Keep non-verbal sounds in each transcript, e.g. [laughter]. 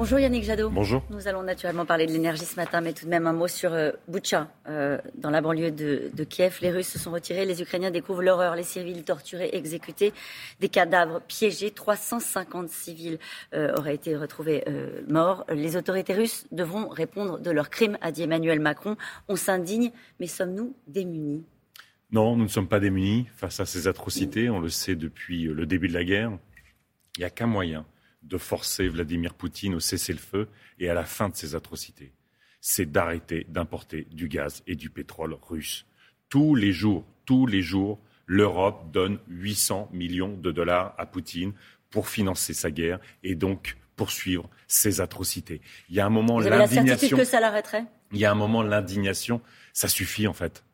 Bonjour Yannick Jadot. Bonjour. Nous allons naturellement parler de l'énergie ce matin, mais tout de même un mot sur euh, euh, dans la banlieue de, de, Kiev. Les Russes se sont retirés, les Ukrainiens découvrent l'horreur, les civils torturés, exécutés, des cadavres piégés. 350 civils euh, auraient été retrouvés euh, morts. Les autorités russes devront répondre de leurs crimes, a dit Emmanuel Macron. On s'indigne, mais sommes-nous démunis? Non, nous ne sommes pas démunis face à ces atrocités. On le sait depuis le début de la guerre. Il n'y a qu'un moyen de forcer Vladimir Poutine au cessez-le-feu et à la fin de ces atrocités. C'est d'arrêter d'importer du gaz et du pétrole russe. Tous les jours, tous les jours, l'Europe donne 800 millions de dollars à Poutine pour financer sa guerre et donc poursuivre ses atrocités. Il y a un moment l'indignation. que ça l'arrêterait? Il y a un moment l'indignation, ça suffit en fait.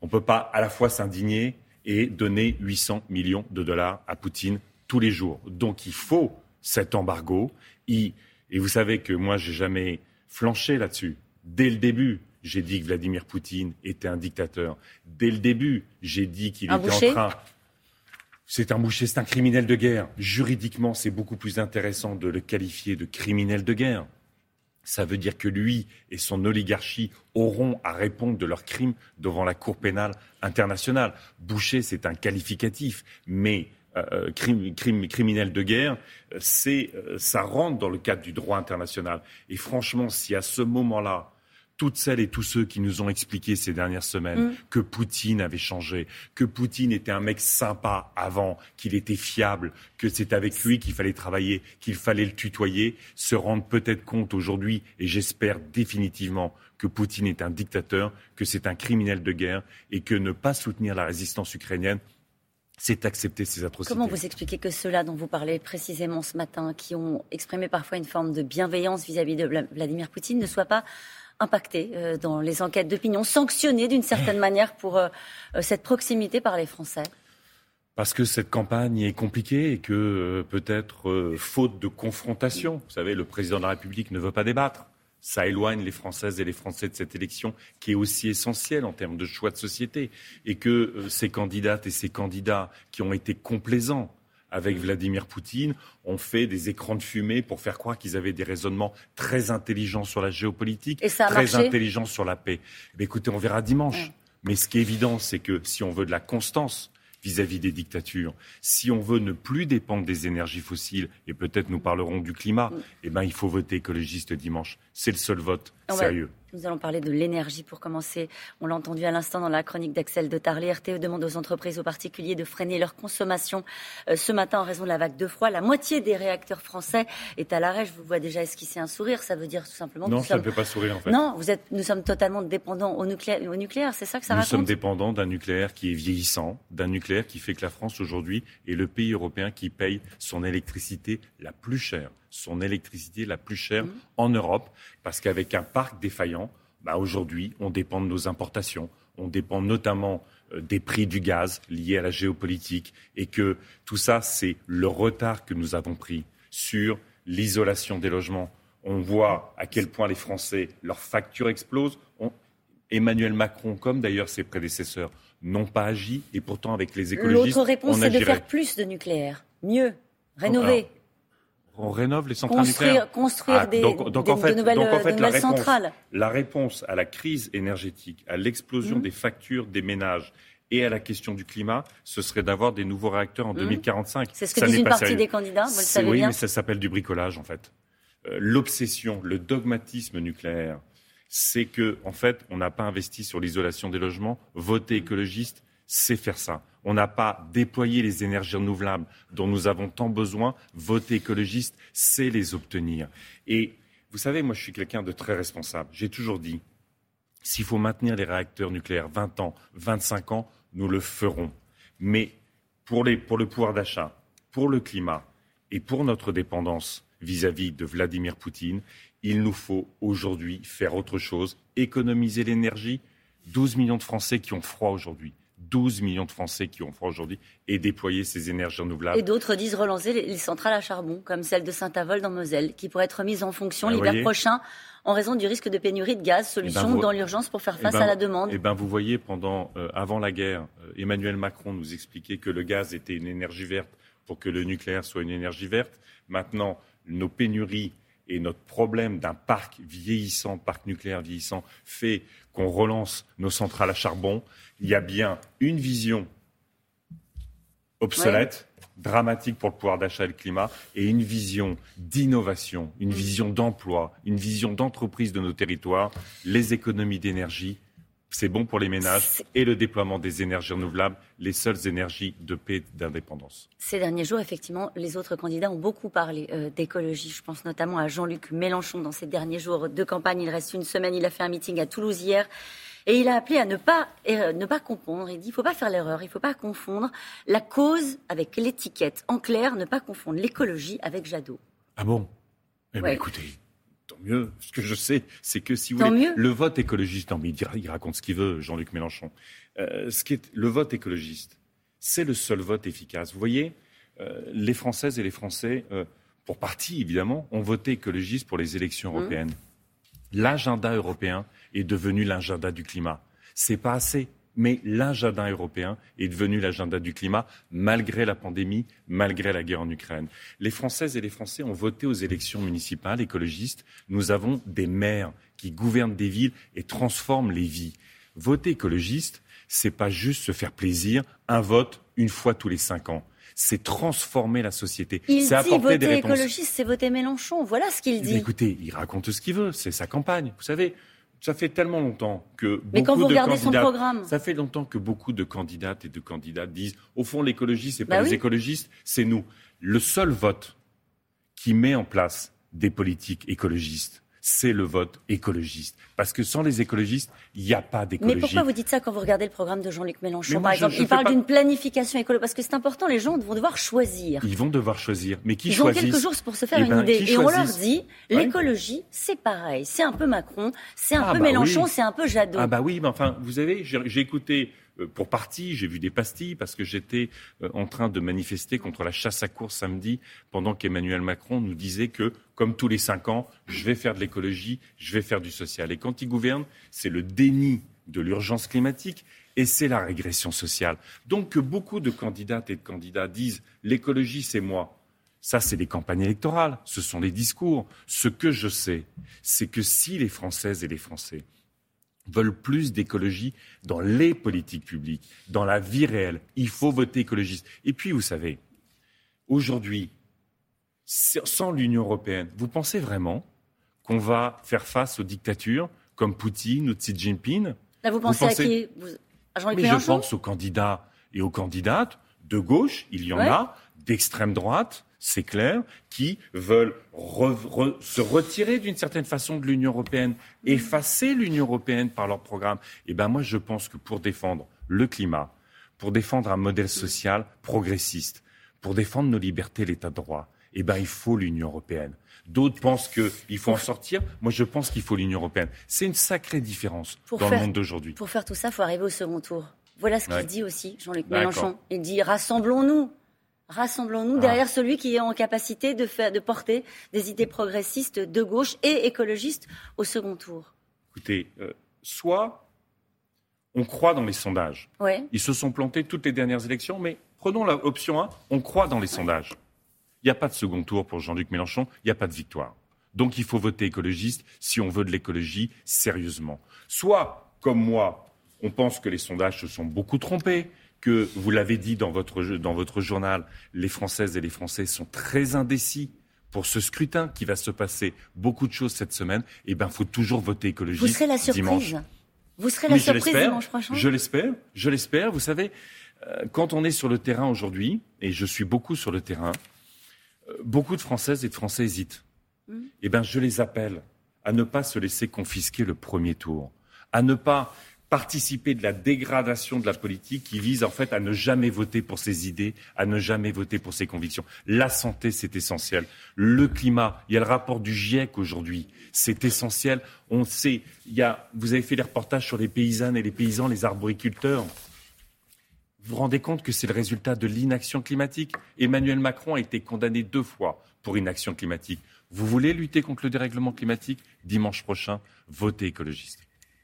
On ne peut pas à la fois s'indigner et donner 800 millions de dollars à Poutine tous les jours. Donc il faut cet embargo. et vous savez que moi, j'ai jamais flanché là-dessus. Dès le début, j'ai dit que Vladimir Poutine était un dictateur. Dès le début, j'ai dit qu'il était en train. C'est un boucher, c'est un criminel de guerre. Juridiquement, c'est beaucoup plus intéressant de le qualifier de criminel de guerre. Ça veut dire que lui et son oligarchie auront à répondre de leurs crimes devant la Cour pénale internationale. Boucher, c'est un qualificatif, mais euh, crime, criminel de guerre, c'est, euh, ça rentre dans le cadre du droit international. Et franchement, si à ce moment-là, toutes celles et tous ceux qui nous ont expliqué ces dernières semaines mm. que Poutine avait changé, que Poutine était un mec sympa avant, qu'il était fiable, que c'est avec lui qu'il fallait travailler, qu'il fallait le tutoyer, se rendent peut-être compte aujourd'hui, et j'espère définitivement que Poutine est un dictateur, que c'est un criminel de guerre, et que ne pas soutenir la résistance ukrainienne, c'est accepter ces atrocités. Comment vous expliquez que ceux-là dont vous parlez précisément ce matin, qui ont exprimé parfois une forme de bienveillance vis-à-vis de Vladimir Poutine, ne soient pas impactés euh, dans les enquêtes d'opinion, sanctionnés d'une certaine [laughs] manière pour euh, euh, cette proximité par les Français? Parce que cette campagne est compliquée et que peut-être faute de confrontation, vous savez, le président de la République ne veut pas débattre ça éloigne les Françaises et les Français de cette élection qui est aussi essentielle en termes de choix de société. Et que euh, ces candidates et ces candidats qui ont été complaisants avec Vladimir Poutine ont fait des écrans de fumée pour faire croire qu'ils avaient des raisonnements très intelligents sur la géopolitique, très intelligents sur la paix. Écoutez, on verra dimanche. Mais ce qui est évident, c'est que si on veut de la constance, vis-à-vis des dictatures. Si on veut ne plus dépendre des énergies fossiles, et peut-être nous parlerons du climat, mm. eh ben, il faut voter écologiste dimanche. C'est le seul vote sérieux. Nous allons parler de l'énergie pour commencer. On l'a entendu à l'instant dans la chronique d'Axel de Tarly. RTE demande aux entreprises, aux particuliers de freiner leur consommation euh, ce matin en raison de la vague de froid. La moitié des réacteurs français est à l'arrêt. Je vous vois déjà esquisser un sourire. Ça veut dire tout simplement non, ça ne peut pas sourire en fait. Non, vous êtes, nous sommes totalement dépendants au nucléaire. Au nucléaire c'est ça que ça nous raconte Nous sommes dépendants d'un nucléaire qui est vieillissant, d'un nucléaire qui fait que la France aujourd'hui est le pays européen qui paye son électricité la plus chère son électricité la plus chère mmh. en Europe, parce qu'avec un parc défaillant, bah, aujourd'hui, on dépend de nos importations, on dépend notamment euh, des prix du gaz liés à la géopolitique, et que tout ça, c'est le retard que nous avons pris sur l'isolation des logements. On voit à quel point les Français, leurs factures explosent. Emmanuel Macron, comme d'ailleurs ses prédécesseurs, n'ont pas agi, et pourtant avec les écologistes, L'autre réponse, c'est de faire plus de nucléaire, mieux, rénover on rénove les centrales nucléaires. Construire ah, des, de nouvelles, centrales. La réponse à la crise énergétique, à l'explosion mmh. des factures des ménages et à la question du climat, ce serait d'avoir des nouveaux réacteurs en 2045. Mmh. C'est ce que dit une partie des candidats, vous le savez oui, bien. mais ça s'appelle du bricolage, en fait. Euh, l'obsession, le dogmatisme nucléaire, c'est que, en fait, on n'a pas investi sur l'isolation des logements. Voter écologiste, c'est faire ça. On n'a pas déployé les énergies renouvelables dont nous avons tant besoin. Voter écologiste, c'est les obtenir. Et vous savez, moi, je suis quelqu'un de très responsable. J'ai toujours dit, s'il faut maintenir les réacteurs nucléaires 20 ans, 25 ans, nous le ferons. Mais pour, le pouvoir d'achat, pour le climat et pour notre dépendance vis à -vis de Vladimir Poutine, il nous faut aujourd'hui faire autre chose, économiser l'énergie. 12 millions de Français qui ont froid aujourd'hui. 12 millions de Français qui ont froid aujourd'hui et déployer ces énergies renouvelables. Et d'autres disent relancer les, centrales à charbon, comme celle de Saint-Avold dans Moselle, qui pourrait être mise en fonction ah, l'hiver prochain en raison du risque de pénurie de gaz, eh ben, solution dans l'urgence pour faire eh face ben, à la demande. Eh ben, vous voyez, pendant, euh, avant la guerre, euh, Emmanuel Macron nous expliquait que le gaz était une énergie verte pour que le nucléaire soit une énergie verte. Maintenant, nos pénuries et notre problème d'un parc vieillissant, parc nucléaire vieillissant, fait qu'on relance nos centrales à charbon, il y a bien une vision obsolète, dramatique pour le pouvoir d'achat et le climat, et une vision d'innovation, une vision d'emploi, une vision d'entreprise de nos territoires, les économies d'énergie. C'est bon pour les ménages et le déploiement des énergies renouvelables, les seules énergies de paix et d'indépendance. Ces derniers jours, effectivement, les autres candidats ont beaucoup parlé euh, d'écologie. Je pense notamment à Jean-Luc Mélenchon dans ces derniers jours de campagne. Il reste une semaine, il a fait un meeting à Toulouse hier. Et il a appelé à ne pas, euh, ne pas confondre. Il dit il ne faut pas faire l'erreur, il ne faut pas confondre la cause avec l'étiquette. En clair, ne pas confondre l'écologie avec Jadot. Ah bon? Eh ben, Écoutez, tant mieux. Ce que je sais, c'est que si vous voulez, le vote écologiste, non, mais il, raconte ce qu'il veut, Jean-Luc Mélenchon. Euh, ce qui est, le vote écologiste, c'est le seul vote efficace. Vous voyez, euh, les Françaises et les Français, pour partie évidemment, ont voté écologiste pour les élections mmh. européennes. L'agenda européen, est devenu l'agenda du climat. C'est pas assez. Mais l'agenda européen est devenu l'agenda du climat malgré la pandémie, malgré la guerre en Ukraine. Les Françaises et les Français ont voté aux élections municipales écologistes. Nous avons des maires qui gouvernent des villes et transforment les vies. Voter écologiste, c'est pas juste se faire plaisir, un vote une fois tous les cinq ans c'est transformer la société. Il dit voter écologiste, c'est voter Mélenchon. Voilà ce qu'il dit. écoutez, il raconte ce qu'il veut. C'est sa campagne. Vous savez, ça fait tellement longtemps que Mais quand vous regardez son programme, ça fait longtemps que beaucoup de candidates et de candidats disent au fond l'écologie c'est pas bah les écologistes, c'est nous. Le seul vote qui met en place des politiques écologistes, c'est le vote écologiste. Parce que sans les écologistes, il n'y a pas d'écologie. Mais pourquoi vous dites ça quand vous regardez le programme de Jean-Luc Mélenchon, par exemple? Il parle d'une planification écologique, parce que c'est important, les gens vont devoir choisir. Ils vont devoir choisir. Mais qui Ils choisit ont quelques jours pour se faire eh une ben, idée. Et on leur dit, l'écologie, c'est pareil. C'est un peu Macron, c'est un ah peu bah Mélenchon, c'est un peu Jadot. Ah bah oui, mais enfin, vous savez, j'ai écouté pour partie, j'ai vu des pastilles parce que j'étais euh, en train de manifester contre la chasse à course samedi pendant qu'Emmanuel Macron nous disait que, comme tous les cinq ans, je vais faire de l'écologie, je vais faire du social. Et quand il gouverne, c'est le déni de l'urgence climatique et c'est la régression sociale. Donc que beaucoup de candidates et de candidats disent l'écologie, c'est moi. Ça, c'est les campagnes électorales, ce sont les discours. Ce que je sais, c'est que si les Françaises et les Français veulent plus d'écologie dans les politiques publiques, dans la vie réelle. Il faut voter écologiste. Et puis, vous savez, aujourd'hui, sans l'Union européenne, vous pensez vraiment qu'on va faire face aux dictatures comme Poutine ou Xi Jinping? Là, vous pensez, à qui? Mais je pense aux candidats et aux candidates. De gauche, il y en a, d'extrême droite, c'est clair, qui veulent se retirer d'une certaine façon de l'Union européenne, effacer l'Union européenne par leur programme. Eh bien, moi, je pense que pour défendre le climat, pour défendre un modèle social progressiste, pour défendre nos libertés, l'état de droit, eh ben, il faut l'Union européenne. D'autres pensent qu'il faut en sortir. Moi, je pense qu'il faut l'Union européenne. C'est une sacrée différence dans le monde d'aujourd'hui. Pour faire tout ça, il faut arriver au second tour. Voilà ce qu'il dit aussi, Jean-Luc Mélenchon. Il dit rassemblons-nous. Rassemblons-nous derrière ah. celui qui est en capacité de, faire, de porter des idées progressistes de gauche et écologistes au second tour. Écoutez, euh, soit on croit dans les sondages. Ils se sont plantés toutes les dernières élections, mais prenons l'option 1, on croit dans les sondages. Il n'y a pas de second tour pour Jean-Luc Mélenchon, il n'y a pas de victoire. Donc il faut voter écologiste si on veut de l'écologie sérieusement. Soit, comme moi, on pense que les sondages se sont beaucoup trompés, que, vous l'avez dit dans votre, dans votre journal, les Françaises et les Français sont très indécis pour ce scrutin qui va se passer beaucoup de choses cette semaine, eh ben, faut toujours voter écologiste. Vous serez la surprise. Dimanche. Vous serez la surprise dimanche prochain. Je l'espère. Je l'espère. Vous savez, euh, quand on est sur le terrain aujourd'hui, et je suis beaucoup sur le terrain, euh, beaucoup de Françaises et de Français hésitent. Hmm. Eh ben, je les appelle à ne pas se laisser confisquer le premier tour, à ne pas participer de la dégradation de la politique qui vise en fait à ne jamais voter pour ses idées, à ne jamais voter pour ses convictions. La santé, c'est essentiel. Le climat, il y a le rapport du GIEC aujourd'hui, c'est essentiel. On sait, il y a, vous avez fait les reportages sur les paysannes et les paysans, les arboriculteurs. Vous vous rendez compte que c'est le résultat de l'inaction climatique? Emmanuel Macron a été condamné deux fois pour inaction climatique. Vous voulez lutter contre le dérèglement climatique? Dimanche prochain, votez écologiste.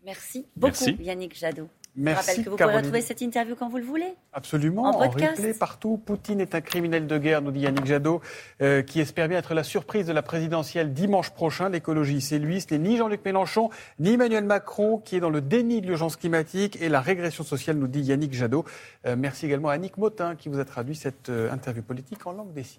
Merci beaucoup, Yannick Jadot. Merci. Je rappelle que vous pouvez retrouver cette interview quand vous le voulez. Absolument, en, replay partout. Poutine est un criminel de guerre, nous dit Yannick Jadot, euh, qui espère bien être la surprise de la présidentielle dimanche prochain. L'écologie, c'est lui, ce n'est ni Jean-Luc Mélenchon, ni Emmanuel Macron, qui est dans le déni de l'urgence climatique et la régression sociale, nous dit Yannick Jadot. Euh, merci également à Annick Motin, qui vous a traduit cette euh, interview politique en langue des signes.